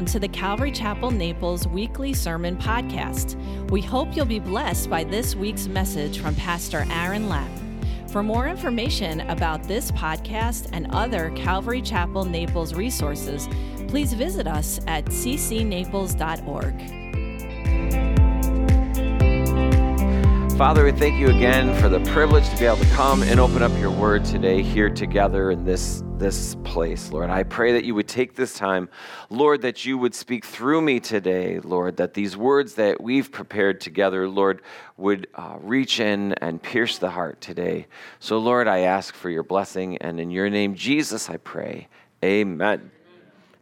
Welcome to the Calvary Chapel Naples weekly sermon podcast. We hope you'll be blessed by this week's message from Pastor Aaron Lapp. For more information about this podcast and other Calvary Chapel Naples resources, please visit us at ccnaples.org. Father, we thank you again for the privilege to be able to come and open up your word today here together in this, this place, Lord. I pray that you would take this time, Lord, that you would speak through me today, Lord, that these words that we've prepared together, Lord, would uh, reach in and pierce the heart today. So, Lord, I ask for your blessing, and in your name, Jesus, I pray. Amen.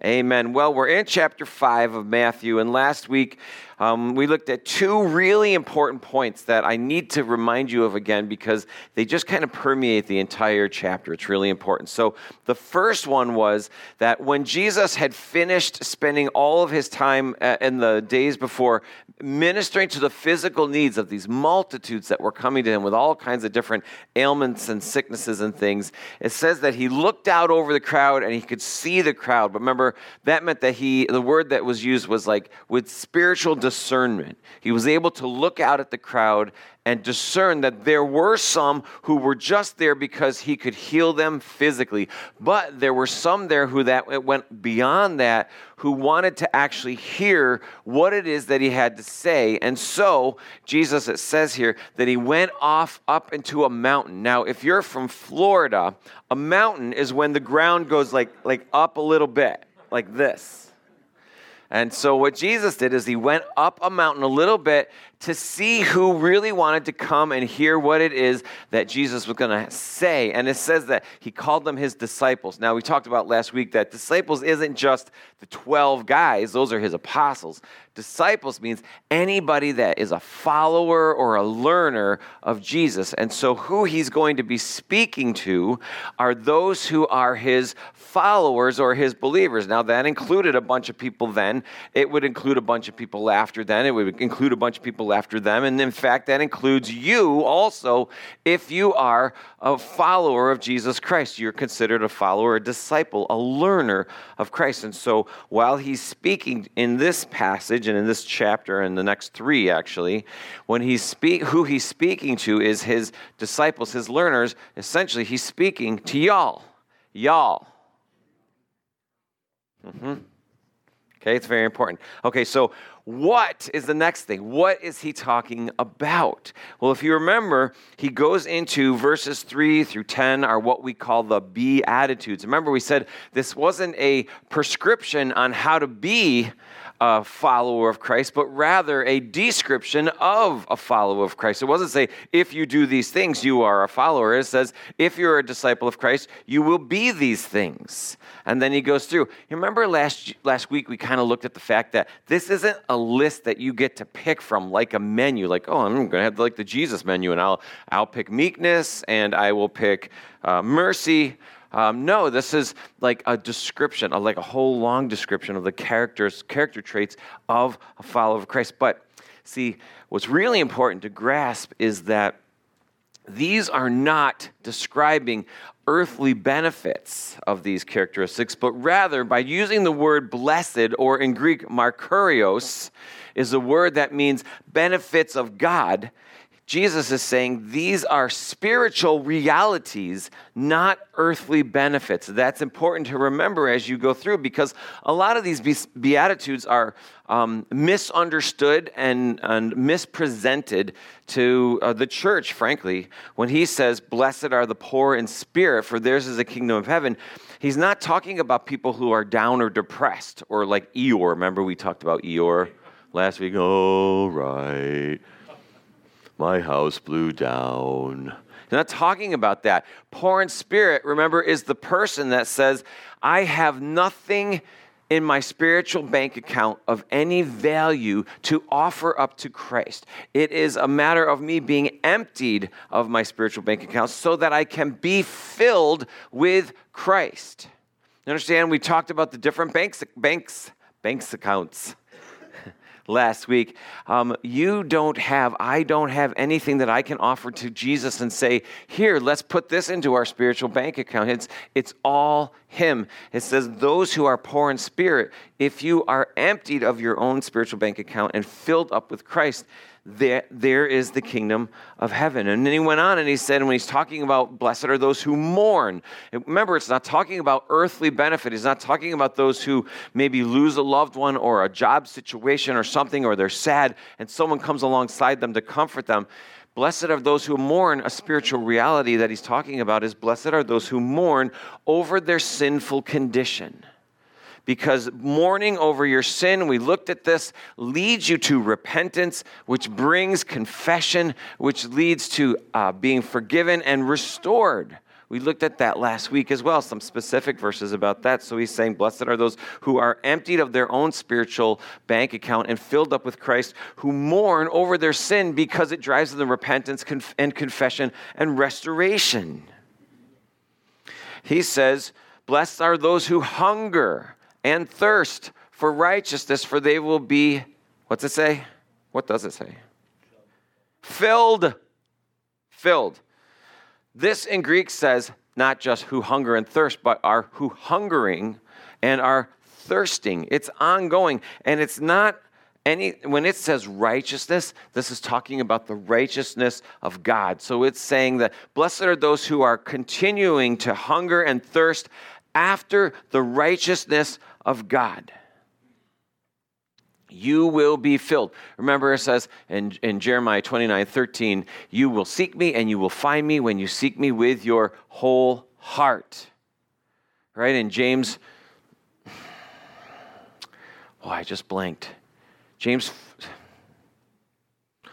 Amen. Well, we're in chapter 5 of Matthew, and last week um, we looked at two really important points that I need to remind you of again because they just kind of permeate the entire chapter. It's really important. So, the first one was that when Jesus had finished spending all of his time uh, in the days before ministering to the physical needs of these multitudes that were coming to him with all kinds of different ailments and sicknesses and things, it says that he looked out over the crowd and he could see the crowd. But remember, that meant that he, the word that was used was like with spiritual discernment. He was able to look out at the crowd and discern that there were some who were just there because he could heal them physically. But there were some there who that went beyond that, who wanted to actually hear what it is that he had to say. And so, Jesus, it says here that he went off up into a mountain. Now, if you're from Florida, a mountain is when the ground goes like, like up a little bit, like this. And so, what Jesus did is he went up a mountain a little bit to see who really wanted to come and hear what it is that Jesus was going to say. And it says that he called them his disciples. Now, we talked about last week that disciples isn't just the 12 guys, those are his apostles. Disciples means anybody that is a follower or a learner of Jesus. And so, who he's going to be speaking to are those who are his followers or his believers. Now, that included a bunch of people then. It would include a bunch of people after then. It would include a bunch of people after them. And in fact, that includes you also if you are a follower of Jesus Christ. You're considered a follower, a disciple, a learner of Christ. And so, while he's speaking in this passage, and in this chapter and the next three actually, when he's speak, who he's speaking to is his disciples, his learners. Essentially, he's speaking to y'all, y'all. Mm-hmm. Okay, it's very important. Okay, so what is the next thing? What is he talking about? Well, if you remember, he goes into verses 3 through 10 are what we call the Beatitudes. Remember, we said this wasn't a prescription on how to be a follower of Christ, but rather a description of a follower of Christ. It wasn't say, if you do these things, you are a follower. It says, if you're a disciple of Christ, you will be these things. And then he goes through. You remember last, last week we kind of looked at the fact that this isn't a list that you get to pick from like a menu, like, oh, I'm going to have like the Jesus menu, and I'll, I'll pick meekness and I will pick uh, mercy um, no, this is like a description, like a whole long description of the characters, character traits of a follower of Christ. But see, what's really important to grasp is that these are not describing earthly benefits of these characteristics, but rather by using the word blessed, or in Greek, makarios, is a word that means benefits of God Jesus is saying these are spiritual realities, not earthly benefits. That's important to remember as you go through because a lot of these Beatitudes are um, misunderstood and, and mispresented to uh, the church, frankly. When he says, Blessed are the poor in spirit, for theirs is the kingdom of heaven, he's not talking about people who are down or depressed or like Eeyore. Remember, we talked about Eeyore last week? All right my house blew down. I'm not talking about that. Poor in spirit, remember, is the person that says, I have nothing in my spiritual bank account of any value to offer up to Christ. It is a matter of me being emptied of my spiritual bank account so that I can be filled with Christ. You understand? We talked about the different banks, banks, banks accounts last week. Um, you don't have, I don't have anything that I can offer to Jesus and say, here, let's put this into our spiritual bank account. It's, it's all him. It says, Those who are poor in spirit, if you are emptied of your own spiritual bank account and filled up with Christ, there, there is the kingdom of heaven. And then he went on and he said, when he's talking about blessed are those who mourn, remember, it's not talking about earthly benefit. He's not talking about those who maybe lose a loved one or a job situation or something, or they're sad and someone comes alongside them to comfort them. Blessed are those who mourn. A spiritual reality that he's talking about is blessed are those who mourn over their sinful condition because mourning over your sin, we looked at this, leads you to repentance, which brings confession, which leads to uh, being forgiven and restored. We looked at that last week as well, some specific verses about that. So he's saying, Blessed are those who are emptied of their own spiritual bank account and filled up with Christ, who mourn over their sin because it drives them to repentance and confession and restoration. He says, Blessed are those who hunger and thirst for righteousness, for they will be, what's it say? What does it say? Filled. Filled. This in Greek says not just who hunger and thirst, but are who hungering and are thirsting. It's ongoing. And it's not any, when it says righteousness, this is talking about the righteousness of God. So it's saying that blessed are those who are continuing to hunger and thirst after the righteousness of God. You will be filled. Remember, it says in, in Jeremiah 29 13, you will seek me and you will find me when you seek me with your whole heart. Right? In James, oh, I just blanked. James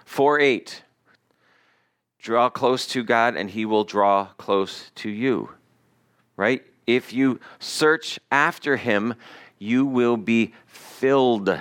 4 8. Draw close to God and he will draw close to you. Right? If you search after him, you will be filled.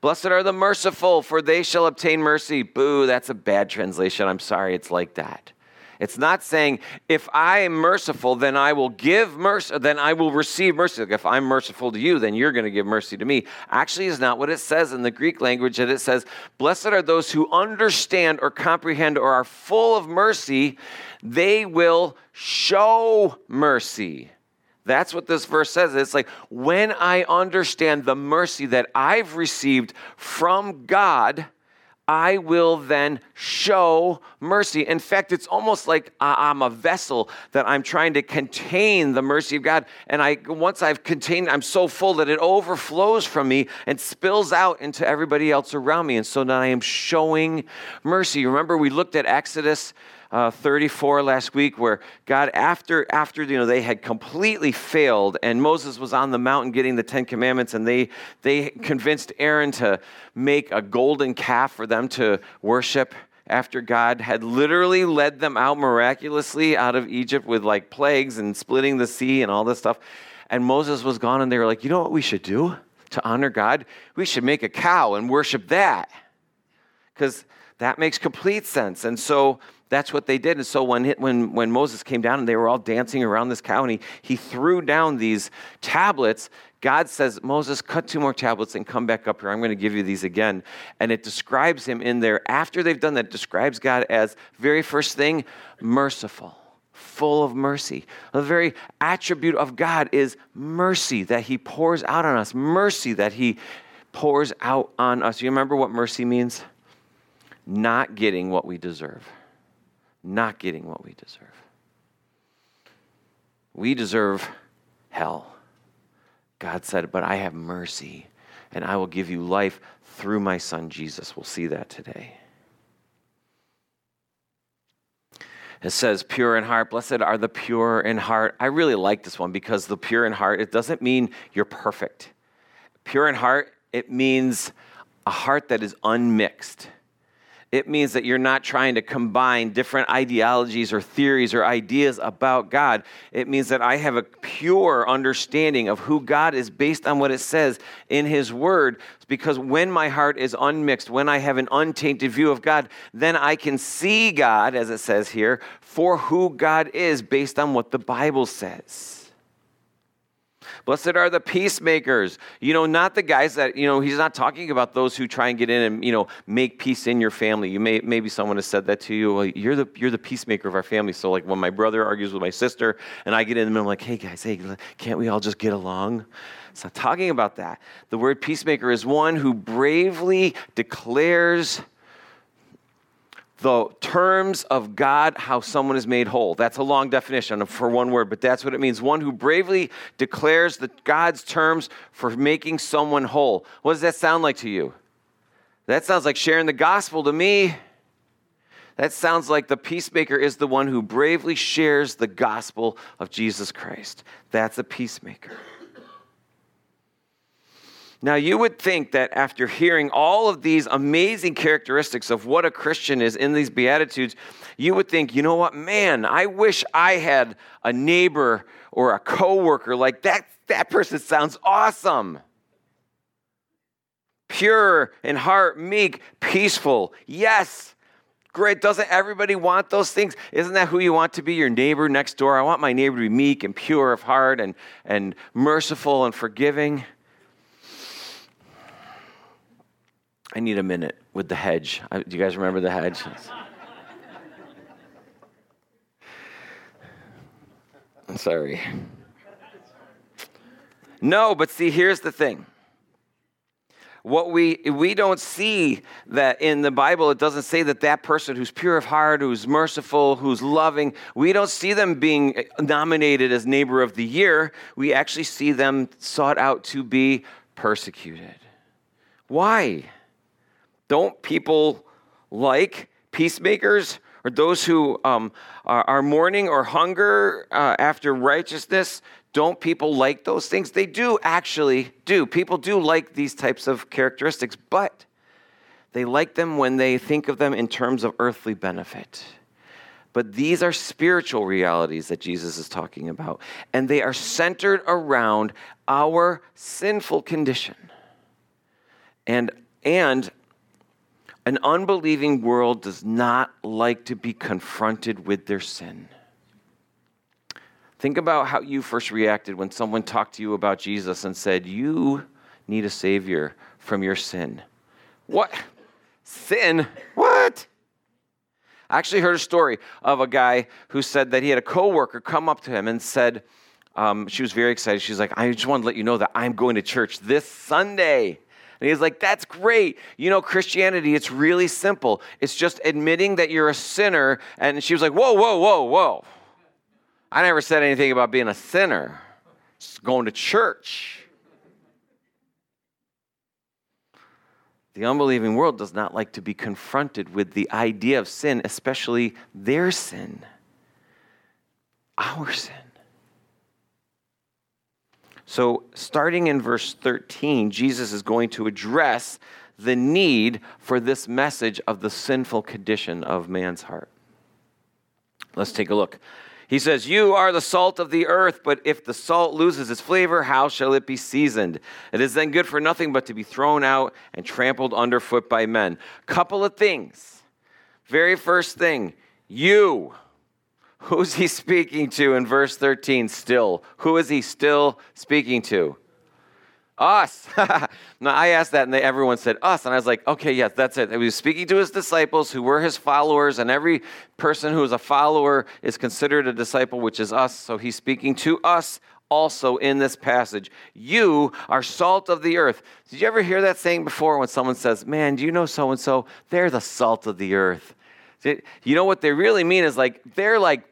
Blessed are the merciful, for they shall obtain mercy. Boo, that's a bad translation. I'm sorry, it's like that. It's not saying, if I am merciful, then I will give mercy, then I will receive mercy. Like if I'm merciful to you, then you're going to give mercy to me. Actually, is not what it says in the Greek language. That it says, Blessed are those who understand or comprehend or are full of mercy, they will show mercy. That's what this verse says. It's like when I understand the mercy that I've received from God, I will then show mercy. In fact, it's almost like uh, I'm a vessel that I'm trying to contain the mercy of God. And I, once I've contained, I'm so full that it overflows from me and spills out into everybody else around me. And so now I am showing mercy. Remember, we looked at Exodus uh, 34 last week where God, after, after you know, they had completely failed and Moses was on the mountain getting the Ten Commandments and they, they convinced Aaron to make a golden calf for them to worship after God had literally led them out miraculously out of Egypt with like plagues and splitting the sea and all this stuff. And Moses was gone and they were like, you know what we should do to honor God? We should make a cow and worship that. Because that makes complete sense. And so that's what they did. And so when, when, when Moses came down and they were all dancing around this cow and he, he threw down these tablets, God says, Moses, cut two more tablets and come back up here. I'm going to give you these again. And it describes him in there. After they've done that, describes God as very first thing, merciful, full of mercy. The very attribute of God is mercy that he pours out on us, mercy that he pours out on us. You remember what mercy means? Not getting what we deserve not getting what we deserve. We deserve hell. God said, But I have mercy, and I will give you life through my son Jesus. We'll see that today. It says, pure in heart. Blessed are the pure in heart. I really like this one because the pure in heart, it doesn't mean you're perfect. Pure in heart, it means a heart that is unmixed it means that you're not trying to combine different ideologies or theories or ideas about God. It means that I have a pure understanding of who God is based on what it says in His Word. Because when my heart is unmixed, when I have an untainted view of God, then I can see God, as it says here, for who God is based on what the Bible says. Blessed are the peacemakers. You know, not the guys that, you know, he's not talking about those who try and get in and, you know, make peace in your family. You may, maybe someone has said that to you. Well, you're the, you're the peacemaker of our family. So, like, when my brother argues with my sister and I get in and I'm like, hey, guys, hey, can't we all just get along? It's not talking about that. The word peacemaker is one who bravely declares the terms of God, how someone is made whole. That's a long definition for one word, but that's what it means. One who bravely declares the God's terms for making someone whole. What does that sound like to you? That sounds like sharing the gospel to me. That sounds like the peacemaker is the one who bravely shares the gospel of Jesus Christ. That's a peacemaker. Now, you would think that after hearing all of these amazing characteristics of what a Christian is in these Beatitudes, you would think, you know what, man, I wish I had a neighbor or a coworker like that. That person sounds awesome. Pure in heart, meek, peaceful. Yes. Great. Doesn't everybody want those things? Isn't that who you want to be? Your neighbor next door? I want my neighbor to be meek and pure of heart and, and merciful and forgiving. I need a minute with the hedge. do you guys remember the hedge? I'm sorry. No, but see, here's the thing. What we we don't see that in the Bible, it doesn't say that that person who's pure of heart, who's merciful, who's loving, we don't see them being nominated as neighbor of the year. We actually see them sought out to be persecuted. Why? Don't people like peacemakers or those who um, are, are, mourning or hunger uh, after righteousness? Don't people like those things? They do actually do. People do like these types of characteristics, but they like them when they think of them in terms of earthly benefit. But these are spiritual realities that Jesus is talking about, and they are centered around our sinful condition. And, and an unbelieving world does not like to be confronted with their sin. Think about how you first reacted when someone talked to you about Jesus and said, You need a Savior from your sin. What? Sin? What? I actually heard a story of a guy who said that he had a coworker come up to him and said, um, she was very excited. She's like, I just want to let you know that I'm going to church this Sunday. And he's like, That's great. You know, Christianity, it's really simple. It's just admitting that you're a sinner. And she was like, Whoa, whoa, whoa, whoa. I never said anything about being a sinner, just going to church. The unbelieving world does not like to be confronted with the idea of sin, especially their sin, our sin. So, starting in verse 13, Jesus is going to address the need for this message of the sinful condition of man's heart. Let's take a look. He says, You are the salt of the earth, but if the salt loses its flavor, how shall it be seasoned? It is then good for nothing but to be thrown out and trampled underfoot by men. Couple of things. Very first thing, you. Who's he speaking to in verse 13 still? Who is he still speaking to? Us. now, I asked that, and they, everyone said us. And I was like, okay, yes, that's it. He was speaking to his disciples who were his followers, and every person who is a follower is considered a disciple, which is us. So he's speaking to us also in this passage. You are salt of the earth. Did you ever hear that saying before when someone says, man, do you know so and so? They're the salt of the earth. You know what they really mean is like, they're like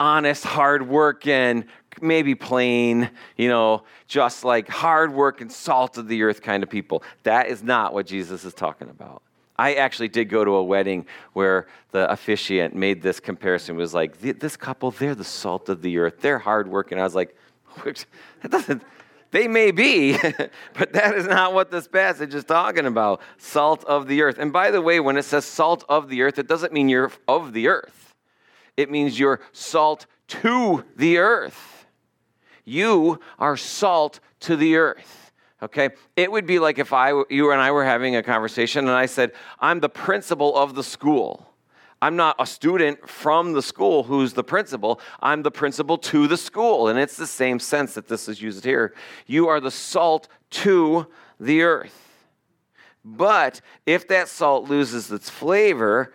honest, hardworking, maybe plain, you know, just like hard work and salt of the earth kind of people. That is not what Jesus is talking about. I actually did go to a wedding where the officiant made this comparison. Was like, this couple, they're the salt of the earth. They're hard working. I was like, that doesn't, they may be, but that is not what this passage is talking about. Salt of the earth. And by the way, when it says salt of the earth, it doesn't mean you're of the earth, it means you're salt to the earth. You are salt to the earth. Okay? It would be like if I, you and I were having a conversation and I said, I'm the principal of the school. I'm not a student from the school who's the principal. I'm the principal to the school. And it's the same sense that this is used here. You are the salt to the earth. But if that salt loses its flavor,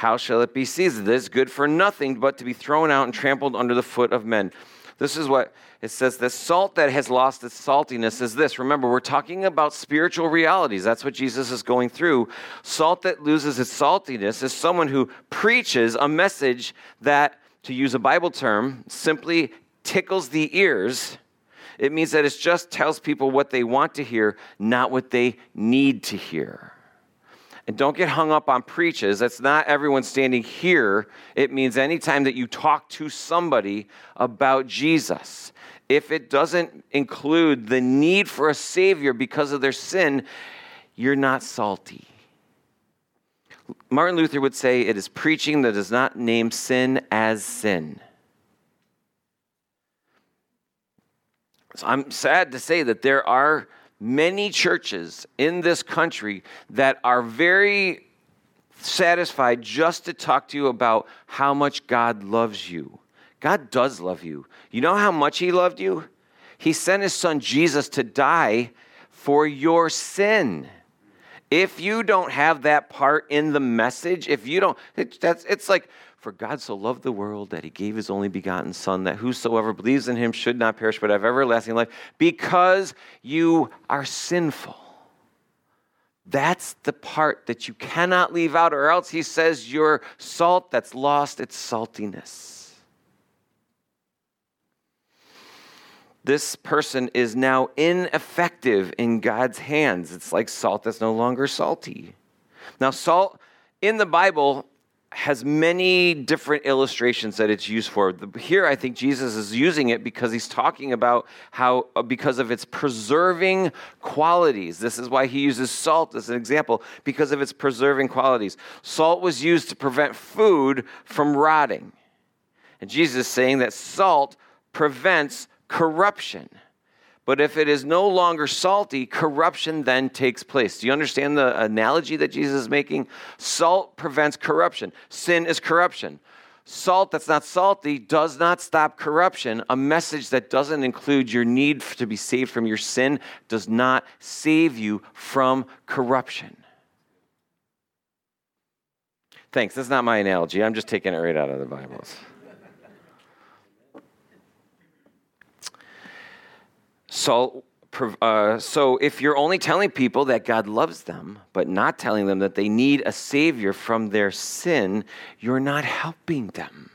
how shall it be seasoned? It is good for nothing but to be thrown out and trampled under the foot of men. This is what it says the salt that has lost its saltiness is this. Remember, we're talking about spiritual realities. That's what Jesus is going through. Salt that loses its saltiness is someone who preaches a message that, to use a Bible term, simply tickles the ears. It means that it just tells people what they want to hear, not what they need to hear. And don't get hung up on preaches. That's not everyone standing here. It means anytime that you talk to somebody about Jesus, if it doesn't include the need for a Savior because of their sin, you're not salty. Martin Luther would say it is preaching that does not name sin as sin. So I'm sad to say that there are many churches in this country that are very satisfied just to talk to you about how much God loves you. God does love you. You know how much He loved you? He sent His Son Jesus to die for your sin. If you don't have that part in the message, if you don't, it, that's, it's like, for God so loved the world that he gave his only begotten Son, that whosoever believes in him should not perish but have everlasting life, because you are sinful. That's the part that you cannot leave out, or else he says you're salt that's lost its saltiness. This person is now ineffective in God's hands. It's like salt that's no longer salty. Now, salt in the Bible has many different illustrations that it's used for. Here, I think Jesus is using it because he's talking about how, uh, because of its preserving qualities. This is why he uses salt as an example, because of its preserving qualities. Salt was used to prevent food from rotting. And Jesus is saying that salt prevents corruption. But if it is no longer salty, corruption then takes place. Do you understand the analogy that Jesus is making? Salt prevents corruption, sin is corruption. Salt that's not salty does not stop corruption. A message that doesn't include your need to be saved from your sin does not save you from corruption. Thanks. That's not my analogy. I'm just taking it right out of the Bibles. So, uh, so if you're only telling people that God loves them, but not telling them that they need a Savior from their sin, you're not helping them.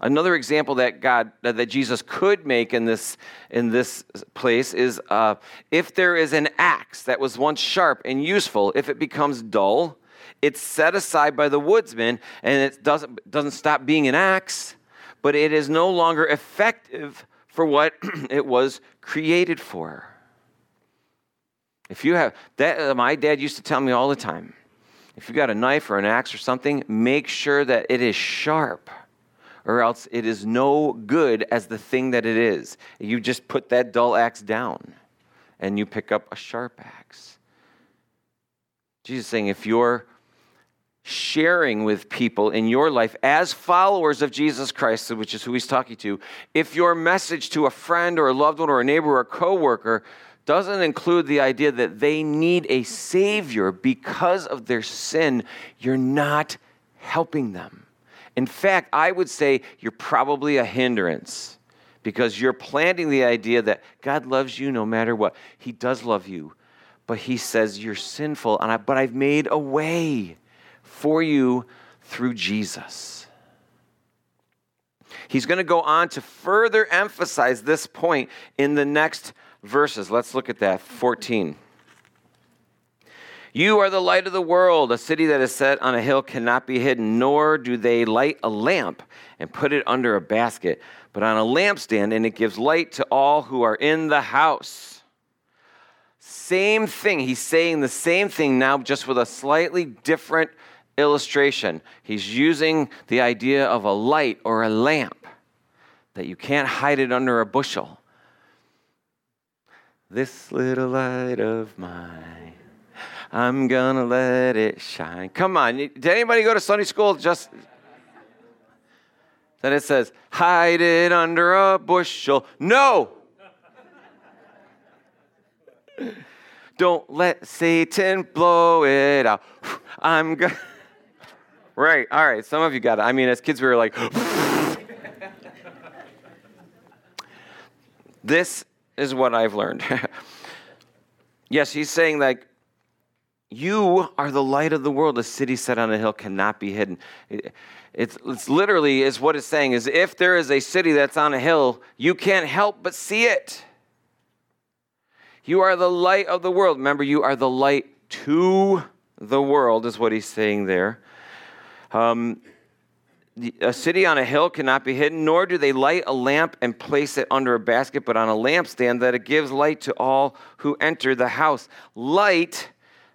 Another example that God that Jesus could make in this in this place is uh, if there is an axe that was once sharp and useful, if it becomes dull, it's set aside by the woodsman, and it doesn't doesn't stop being an axe, but it is no longer effective for what it was created for. If you have that, uh, my dad used to tell me all the time if you got a knife or an axe or something, make sure that it is sharp, or else it is no good as the thing that it is. You just put that dull axe down and you pick up a sharp axe. Jesus saying if you're sharing with people in your life as followers of Jesus Christ, which is who he's talking to, if your message to a friend or a loved one or a neighbor or a coworker doesn't include the idea that they need a savior because of their sin, you're not helping them. In fact, I would say you're probably a hindrance because you're planting the idea that God loves you no matter what. He does love you, but He says you're sinful, and I, but I've made a way for you through Jesus. He's going to go on to further emphasize this point in the next verses. Let's look at that. 14. You are the light of the world. A city that is set on a hill cannot be hidden, nor do they light a lamp and put it under a basket, but on a lampstand, and it gives light to all who are in the house. Same thing. He's saying the same thing now, just with a slightly different illustration. He's using the idea of a light or a lamp that you can't hide it under a bushel. This little light of mine. I'm gonna let it shine. Come on. Did anybody go to Sunday school? Just then it says, hide it under a bushel. No. Don't let Satan blow it out. I'm going Right. All right. Some of you got it. I mean, as kids, we were like, this is what I've learned. yes, he's saying like, you are the light of the world. A city set on a hill cannot be hidden. It's, it's literally is what it's saying is if there is a city that's on a hill, you can't help but see it. You are the light of the world. Remember, you are the light to the world, is what he's saying there. Um, a city on a hill cannot be hidden, nor do they light a lamp and place it under a basket, but on a lampstand that it gives light to all who enter the house. Light,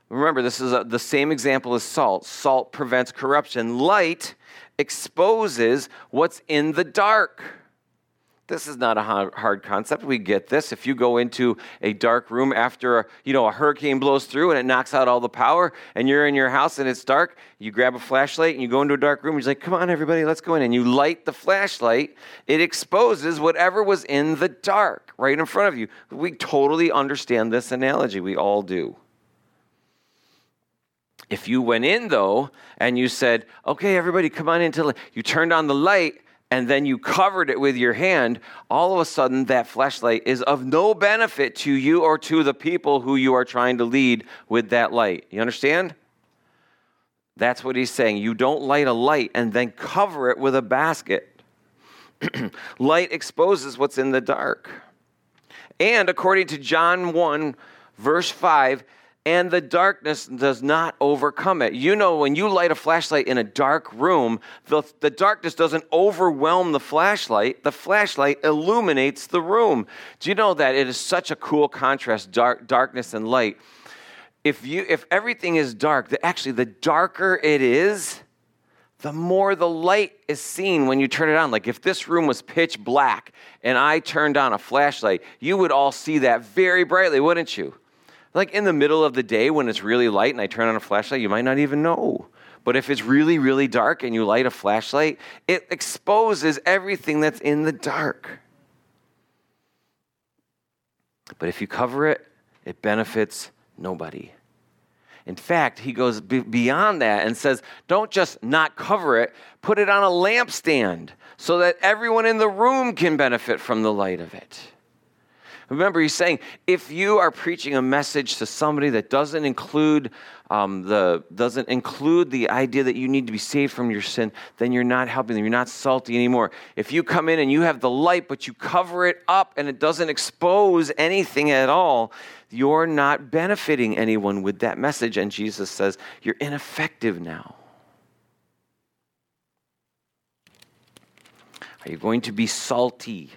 remember, this is a, the same example as salt. Salt prevents corruption. Light exposes what's in the dark. This is not a hard concept. We get this. If you go into a dark room after a, you know a hurricane blows through and it knocks out all the power, and you're in your house and it's dark, you grab a flashlight and you go into a dark room. You're like, "Come on, everybody, let's go in." And you light the flashlight. It exposes whatever was in the dark right in front of you. We totally understand this analogy. We all do. If you went in though and you said, "Okay, everybody, come on into," you turned on the light and then you covered it with your hand, all of a sudden that flashlight is of no benefit to you or to the people who you are trying to lead with that light. You understand? That's what he's saying. You don't light a light and then cover it with a basket. light exposes what's in the dark. And according to John 1, verse 5, and the darkness does not overcome it. You know, when you light a flashlight in a dark room, the, the darkness doesn't overwhelm the flashlight, the flashlight illuminates the room. Do you know that it is such a cool contrast, dark, darkness and light? If, you, if everything is dark, the, actually, the darker it is, the more the light is seen when you turn it on. Like if this room was pitch black and I turned on a flashlight, you would all see that very brightly, wouldn't you? Like in the middle of the day when it's really light and I turn on a flashlight, you might not even know. But if it's really, really dark and you light a flashlight, it exposes everything that's in the dark. But if you cover it, it benefits nobody. In fact, he goes beyond that and says, don't just not cover it, put it on a lampstand so that everyone in the room can benefit from the light of it. Remember, he's saying if you are preaching a message to somebody that doesn't include um, the doesn't include the idea that you need to be saved from your sin, then you're not helping them. You're not salty anymore. If you come in and you have the light, but you cover it up and it doesn't expose anything at all, you're not benefiting anyone with that message. And Jesus says you're ineffective now. Are you going to be salty?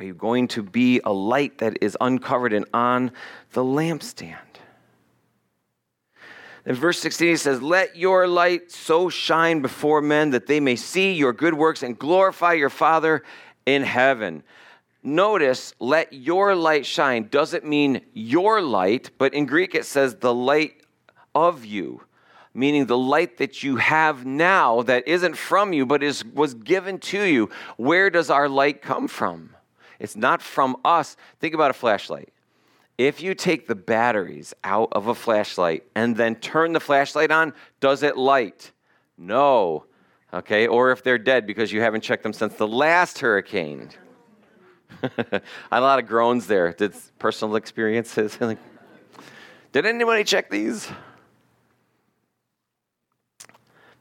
Are you going to be a light that is uncovered and on the lampstand? In verse 16, he says, Let your light so shine before men that they may see your good works and glorify your Father in heaven. Notice, let your light shine doesn't mean your light, but in Greek it says the light of you, meaning the light that you have now that isn't from you, but is, was given to you. Where does our light come from? It's not from us. Think about a flashlight. If you take the batteries out of a flashlight and then turn the flashlight on, does it light? No. Okay, or if they're dead because you haven't checked them since the last hurricane. a lot of groans there. Did personal experiences? Did anybody check these?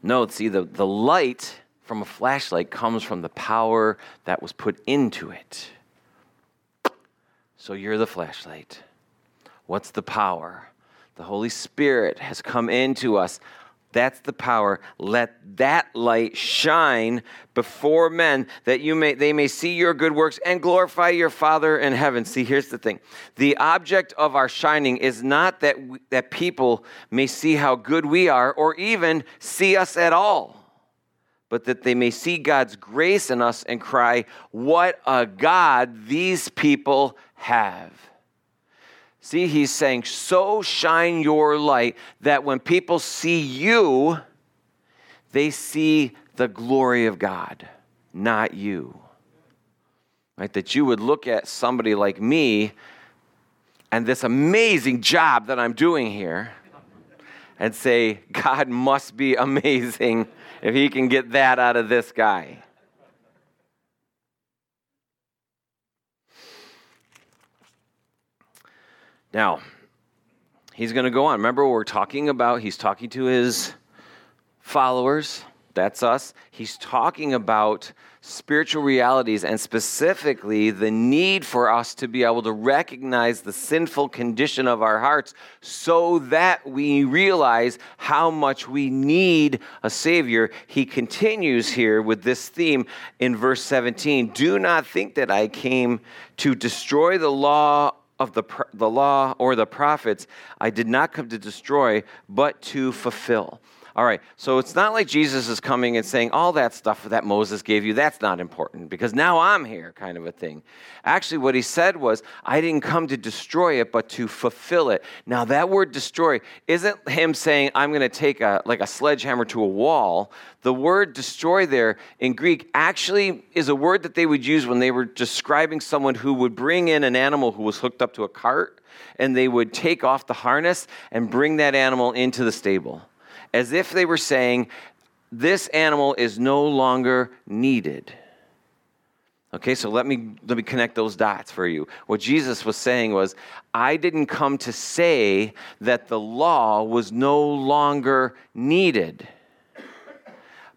No, see, the, the light from a flashlight comes from the power that was put into it. So you're the flashlight. What's the power? The Holy Spirit has come into us. That's the power. Let that light shine before men that you may they may see your good works and glorify your Father in heaven. See, here's the thing. The object of our shining is not that we, that people may see how good we are or even see us at all but that they may see God's grace in us and cry, What a God these people have. See, he's saying, so shine your light that when people see you, they see the glory of God, not you. Right? That you would look at somebody like me and this amazing job that I'm doing here and say, God must be amazing if he can get that out of this guy. Now, he's going to go on. Remember, we're talking about, he's talking to his followers. That's us. He's talking about spiritual realities and specifically the need for us to be able to recognize the sinful condition of our hearts so that we realize how much we need a Savior. He continues here with this theme in verse 17 Do not think that I came to destroy the law of the, the law or the prophets. I did not come to destroy, but to fulfill. All right, so it's not like Jesus is coming and saying, all that stuff that Moses gave you, that's not important because now I'm here, kind of a thing. Actually, what he said was, I didn't come to destroy it, but to fulfill it. Now, that word destroy isn't him saying, I'm going to take a, like a sledgehammer to a wall. The word destroy there in Greek actually is a word that they would use when they were describing someone who would bring in an animal who was hooked up to a cart and they would take off the harness and bring that animal into the stable as if they were saying, This animal is no longer needed. Okay, so let me let me connect those dots for you. What Jesus was saying was, I didn't come to say that the law was no longer needed,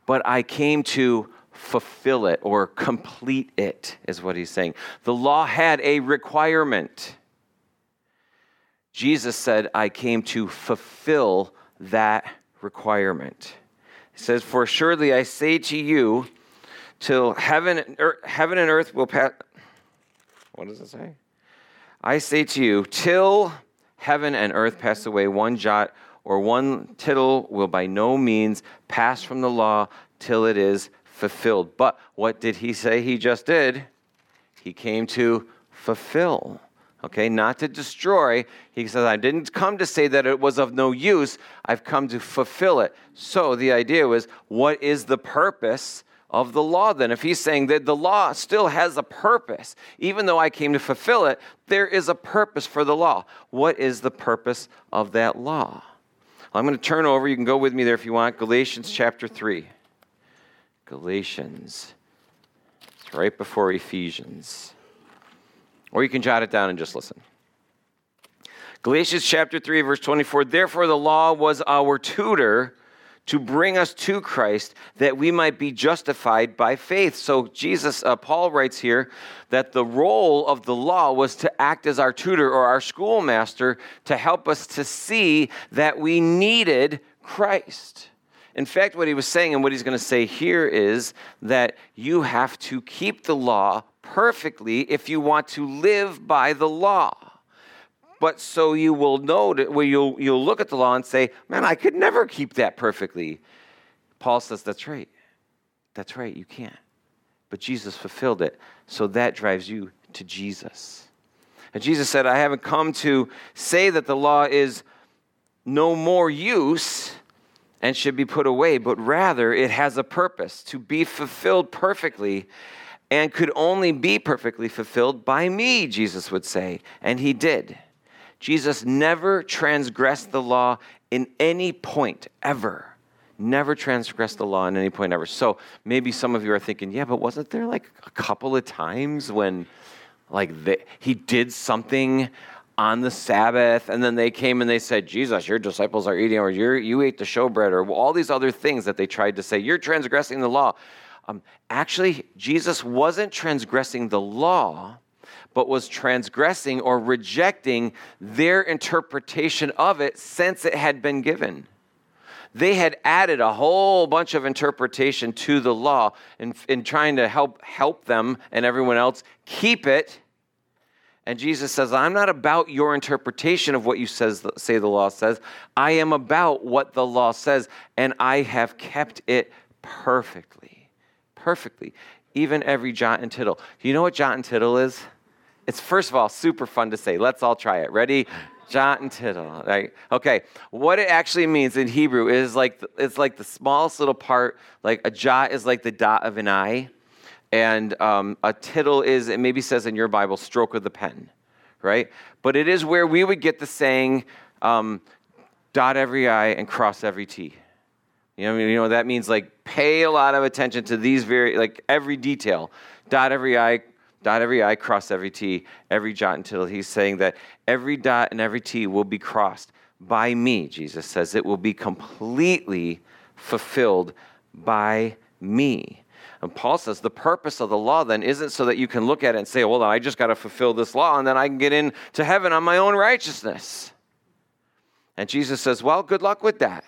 but I came to fulfill it or complete it, is what he's saying. The law had a requirement. Jesus said, I came to fulfill that requirement. He says, For surely I say to you, till heaven, er, heaven and earth will pass. What does it say? I say to you, till heaven and earth pass away, one jot or one tittle will by no means pass from the law till it is fulfilled. But what did he say he just did? He came to fulfill okay, not to destroy. He says, I didn't come to say that it was of no use, I've come to fulfill it. So the idea was, what is the purpose? Of the law, then, if he's saying that the law still has a purpose, even though I came to fulfill it, there is a purpose for the law. What is the purpose of that law? I'm going to turn over. You can go with me there if you want. Galatians chapter 3. Galatians. It's right before Ephesians. Or you can jot it down and just listen. Galatians chapter 3, verse 24 Therefore, the law was our tutor to bring us to Christ that we might be justified by faith. So, Jesus, uh, Paul writes here that the role of the law was to act as our tutor or our schoolmaster to help us to see that we needed Christ. In fact, what he was saying and what he's going to say here is that you have to keep the law perfectly if you want to live by the law. But so you will know that well, you'll, you'll look at the law and say, man, I could never keep that perfectly. Paul says, that's right. That's right, you can't. But Jesus fulfilled it. So that drives you to Jesus. And Jesus said, I haven't come to say that the law is no more use and should be put away, but rather it has a purpose to be fulfilled perfectly and could only be perfectly fulfilled by me, Jesus would say. And he did. Jesus never transgressed the law in any point, ever. Never transgressed the law in any point ever. So maybe some of you are thinking, yeah, but wasn't there like a couple of times when like the, he did something on the Sabbath, and then they came and they said, Jesus, your disciples are eating, or you ate the showbread, or all these other things that they tried to say. You're transgressing the law. Um, actually, Jesus wasn't transgressing the law, but was transgressing or rejecting their interpretation of it since it had been given. They had added a whole bunch of interpretation to the law in, in trying to help help them and everyone else keep it. And Jesus says, I'm not about your interpretation of what you says, say the law says. I am about what the law says, and I have kept it perfectly perfectly, even every jot and tittle. You know what jot and tittle is? It's first of all super fun to say. Let's all try it. Ready? Jot and tittle. Right? Okay. What it actually means in Hebrew is like it's like the smallest little part. Like a jot is like the dot of an I, and um, a tittle is it maybe says in your Bible stroke of the pen, right? But it is where we would get the saying, um, dot every I and cross every T. You know, you know that means like pay a lot of attention to these very like every detail. Dot every I, dot every I, cross every T, every jot and tittle. He's saying that every dot and every T will be crossed by me, Jesus says. It will be completely fulfilled by me. And Paul says the purpose of the law then isn't so that you can look at it and say, well, I just got to fulfill this law and then I can get into heaven on my own righteousness. And Jesus says, well, good luck with that.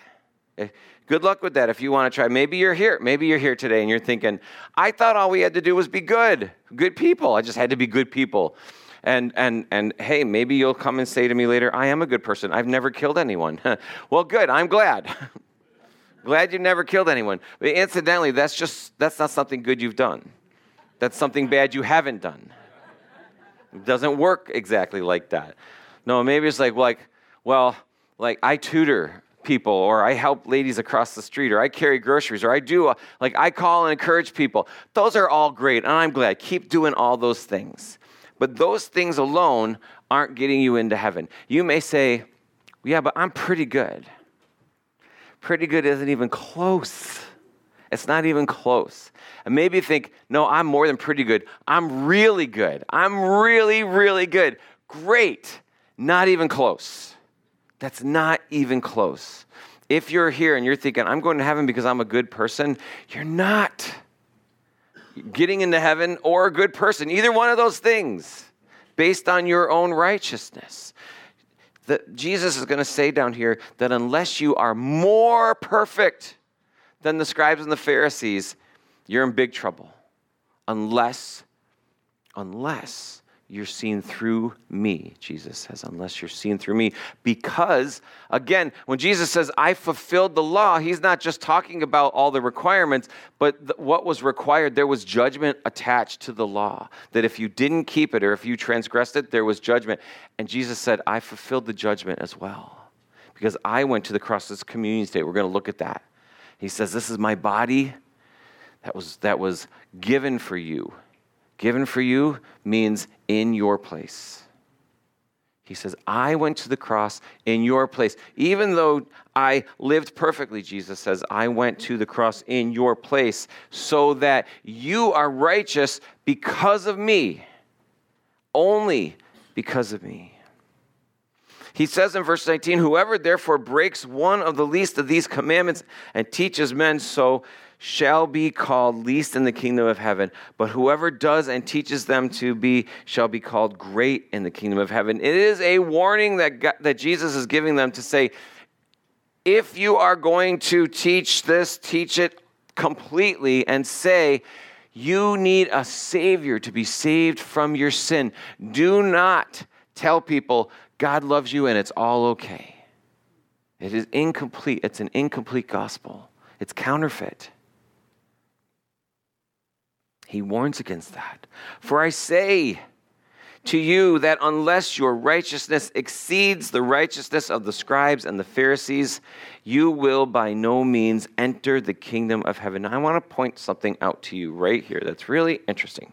Eh, good luck with that if you want to try. Maybe you're here. Maybe you're here today and you're thinking, I thought all we had to do was be good, good people. I just had to be good people. And, and, and hey, maybe you'll come and say to me later, I am a good person. I've never killed anyone. well, good. I'm glad. glad you never killed anyone. But incidentally, that's just, that's not something good you've done. That's something bad you haven't done. It doesn't work exactly like that. No, maybe it's like, like, well, like I tutor people or I help ladies across the street or I carry groceries or I do a, like I call and encourage people. Those are all great and I'm glad. Keep doing all those things. But those things alone aren't getting you into heaven. You may say, "Yeah, but I'm pretty good." Pretty good isn't even close. It's not even close. And maybe you think, "No, I'm more than pretty good. I'm really good. I'm really really good." Great. Not even close. That's not even close. If you're here and you're thinking, I'm going to heaven because I'm a good person, you're not getting into heaven or a good person. Either one of those things based on your own righteousness. That Jesus is going to say down here that unless you are more perfect than the scribes and the Pharisees, you're in big trouble. Unless, unless you're seen through me, Jesus says, unless you're seen through me. Because, again, when Jesus says, I fulfilled the law, he's not just talking about all the requirements, but th- what was required. There was judgment attached to the law. That if you didn't keep it or if you transgressed it, there was judgment. And Jesus said, I fulfilled the judgment as well. Because I went to the cross this communion today. We're going to look at that. He says, This is my body that was, that was given for you Given for you means in your place. He says, I went to the cross in your place. Even though I lived perfectly, Jesus says, I went to the cross in your place so that you are righteous because of me. Only because of me. He says in verse 19, Whoever therefore breaks one of the least of these commandments and teaches men so shall be called least in the kingdom of heaven, but whoever does and teaches them to be shall be called great in the kingdom of heaven. It is a warning that, God, that Jesus is giving them to say, if you are going to teach this, teach it completely and say, you need a Savior to be saved from your sin. Do not tell people God loves you and it's all okay. It is incomplete. It's an incomplete gospel, it's counterfeit. He warns against that. For I say to you that unless your righteousness exceeds the righteousness of the scribes and the Pharisees, you will by no means enter the kingdom of heaven. Now, I want to point something out to you right here that's really interesting.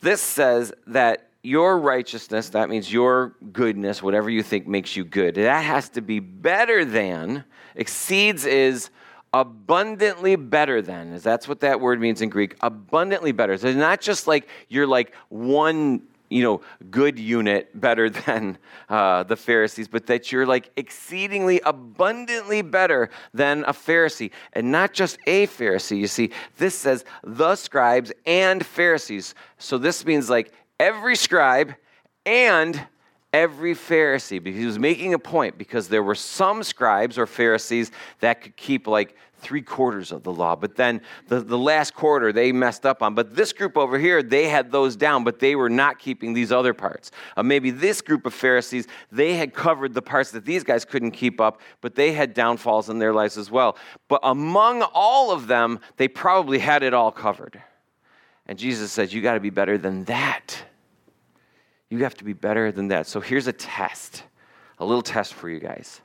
This says that your righteousness, that means your goodness, whatever you think makes you good, that has to be better than, exceeds is abundantly better than is that's what that word means in greek abundantly better. So it's not just like you're like one you know good unit better than uh, the pharisees but that you're like exceedingly abundantly better than a pharisee. And not just a pharisee. You see this says the scribes and pharisees. So this means like every scribe and every Pharisee because he was making a point because there were some scribes or Pharisees that could keep like three quarters of the law, but then the, the last quarter they messed up on. But this group over here, they had those down, but they were not keeping these other parts. Uh, maybe this group of Pharisees, they had covered the parts that these guys couldn't keep up, but they had downfalls in their lives as well. But among all of them, they probably had it all covered. And Jesus said, You got to be better than that. You have to be better than that. So here's a test, a little test for you guys.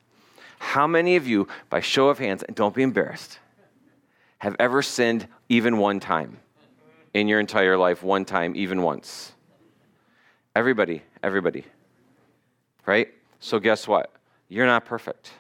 How many of you, by show of hands, and don't be embarrassed, have ever sinned even one time in your entire life? One time, even once? Everybody, everybody. Right? So guess what? You're not perfect.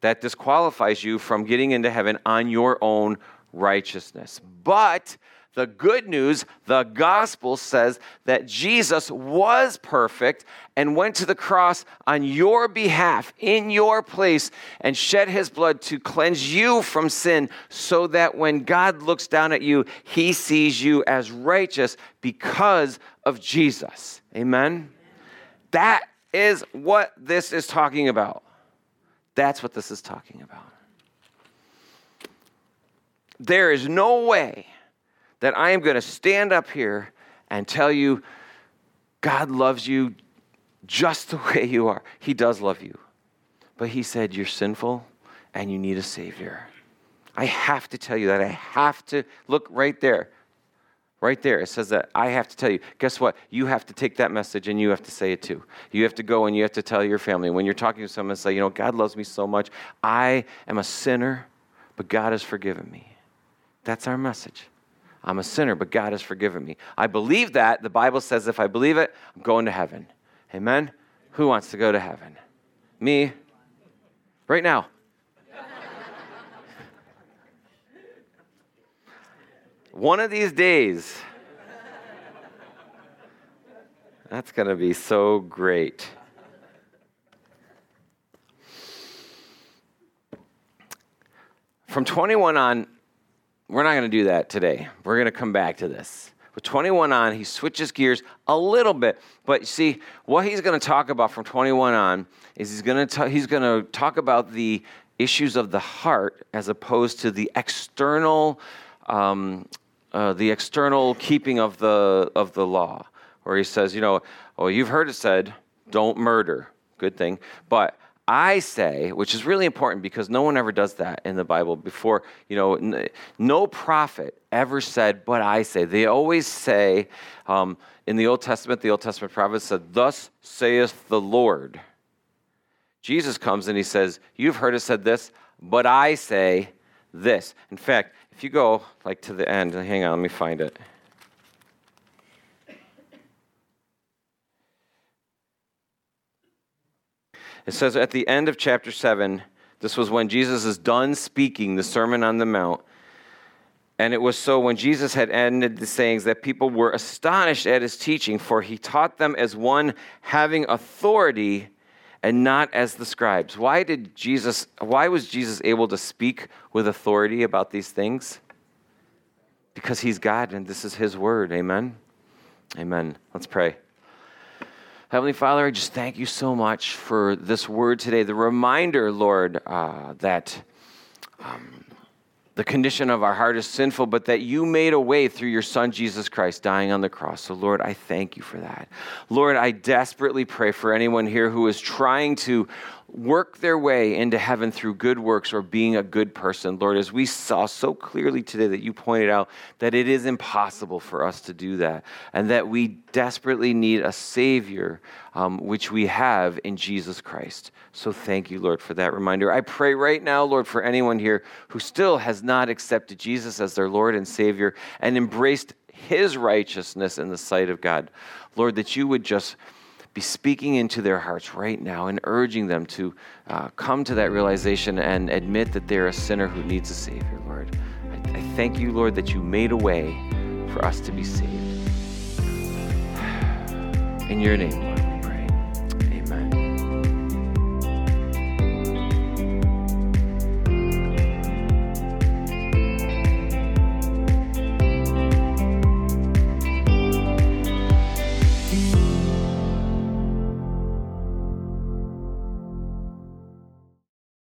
That disqualifies you from getting into heaven on your own righteousness. But the good news, the gospel says that Jesus was perfect and went to the cross on your behalf, in your place, and shed his blood to cleanse you from sin, so that when God looks down at you, he sees you as righteous because of Jesus. Amen? That is what this is talking about. That's what this is talking about. There is no way that I am going to stand up here and tell you God loves you just the way you are. He does love you. But He said you're sinful and you need a Savior. I have to tell you that. I have to look right there. Right there, it says that I have to tell you. Guess what? You have to take that message and you have to say it too. You have to go and you have to tell your family. When you're talking to someone, say, you know, God loves me so much. I am a sinner, but God has forgiven me. That's our message. I'm a sinner, but God has forgiven me. I believe that. The Bible says if I believe it, I'm going to heaven. Amen? Who wants to go to heaven? Me? Right now. One of these days, that's going to be so great. From 21 on, we're not going to do that today. We're going to come back to this. With 21 on, he switches gears a little bit. But you see, what he's going to talk about from 21 on is he's going to he's going to talk about the issues of the heart as opposed to the external um, uh, the external keeping of the of the law. Where he says, you know, oh, you've heard it said, don't murder. Good thing, but I say, which is really important because no one ever does that in the Bible before, you know, n- no prophet ever said, but I say. They always say, um, in the Old Testament, the Old Testament prophet said, Thus saith the Lord. Jesus comes and he says, You've heard it said this, but I say this. In fact, if you go like to the end, hang on, let me find it. It says at the end of chapter 7, this was when Jesus is done speaking the Sermon on the Mount. And it was so when Jesus had ended the sayings that people were astonished at his teaching, for he taught them as one having authority and not as the scribes. Why did Jesus why was Jesus able to speak with authority about these things? Because he's God and this is his word. Amen. Amen. Let's pray. Heavenly Father, I just thank you so much for this word today. The reminder, Lord, uh, that um, the condition of our heart is sinful, but that you made a way through your Son, Jesus Christ, dying on the cross. So, Lord, I thank you for that. Lord, I desperately pray for anyone here who is trying to work their way into heaven through good works or being a good person. Lord, as we saw so clearly today that you pointed out that it is impossible for us to do that and that we desperately need a Savior, um, which we have in Jesus Christ. So thank you, Lord, for that reminder. I pray right now, Lord, for anyone here who still has not accepted Jesus as their Lord and Savior and embraced his righteousness in the sight of God. Lord, that you would just be speaking into their hearts right now and urging them to uh, come to that realization and admit that they're a sinner who needs a Savior, Lord. I, I thank you, Lord, that you made a way for us to be saved. In your name, Lord.